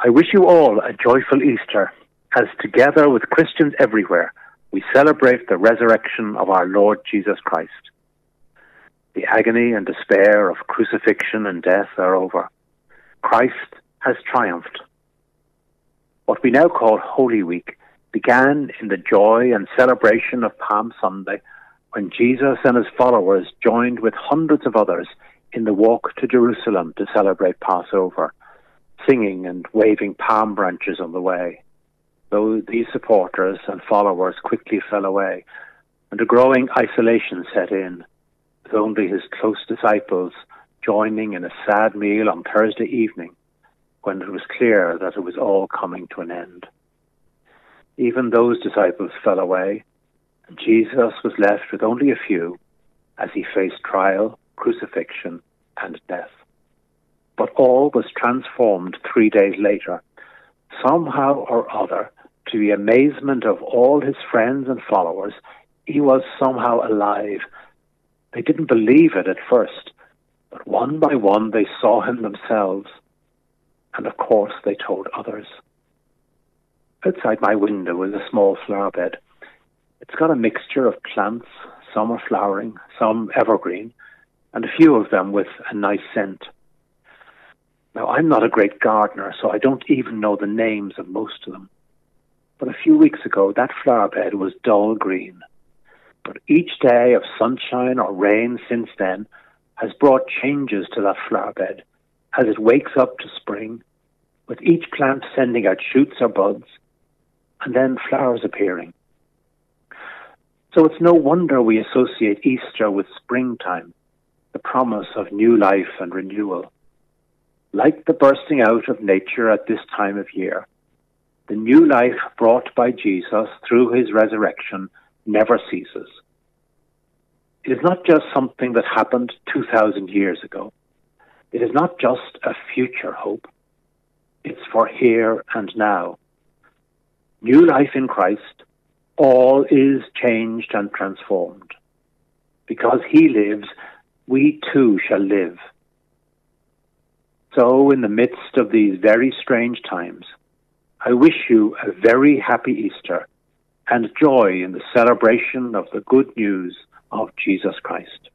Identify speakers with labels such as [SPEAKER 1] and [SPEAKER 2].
[SPEAKER 1] I wish you all a joyful Easter as together with Christians everywhere we celebrate the resurrection of our Lord Jesus Christ. The agony and despair of crucifixion and death are over. Christ has triumphed. What we now call Holy Week began in the joy and celebration of Palm Sunday when Jesus and his followers joined with hundreds of others in the walk to Jerusalem to celebrate Passover singing and waving palm branches on the way. Though these supporters and followers quickly fell away, and a growing isolation set in, with only his close disciples joining in a sad meal on Thursday evening, when it was clear that it was all coming to an end. Even those disciples fell away, and Jesus was left with only a few as he faced trial, crucifixion, and death but all was transformed three days later, somehow or other, to the amazement of all his friends and followers, he was somehow alive. They didn't believe it at first, but one by one they saw him themselves, and of course they told others. Outside my window is a small flower bed. It's got a mixture of plants, some are flowering, some evergreen, and a few of them with a nice scent. Now, I'm not a great gardener, so I don't even know the names of most of them. But a few weeks ago, that flower bed was dull green. But each day of sunshine or rain since then has brought changes to that flower bed as it wakes up to spring, with each plant sending out shoots or buds, and then flowers appearing. So it's no wonder we associate Easter with springtime, the promise of new life and renewal. Like the bursting out of nature at this time of year, the new life brought by Jesus through his resurrection never ceases. It is not just something that happened 2,000 years ago. It is not just a future hope. It's for here and now. New life in Christ, all is changed and transformed. Because he lives, we too shall live so, in the midst of these very strange times, I wish you a very happy Easter and joy in the celebration of the good news of Jesus Christ.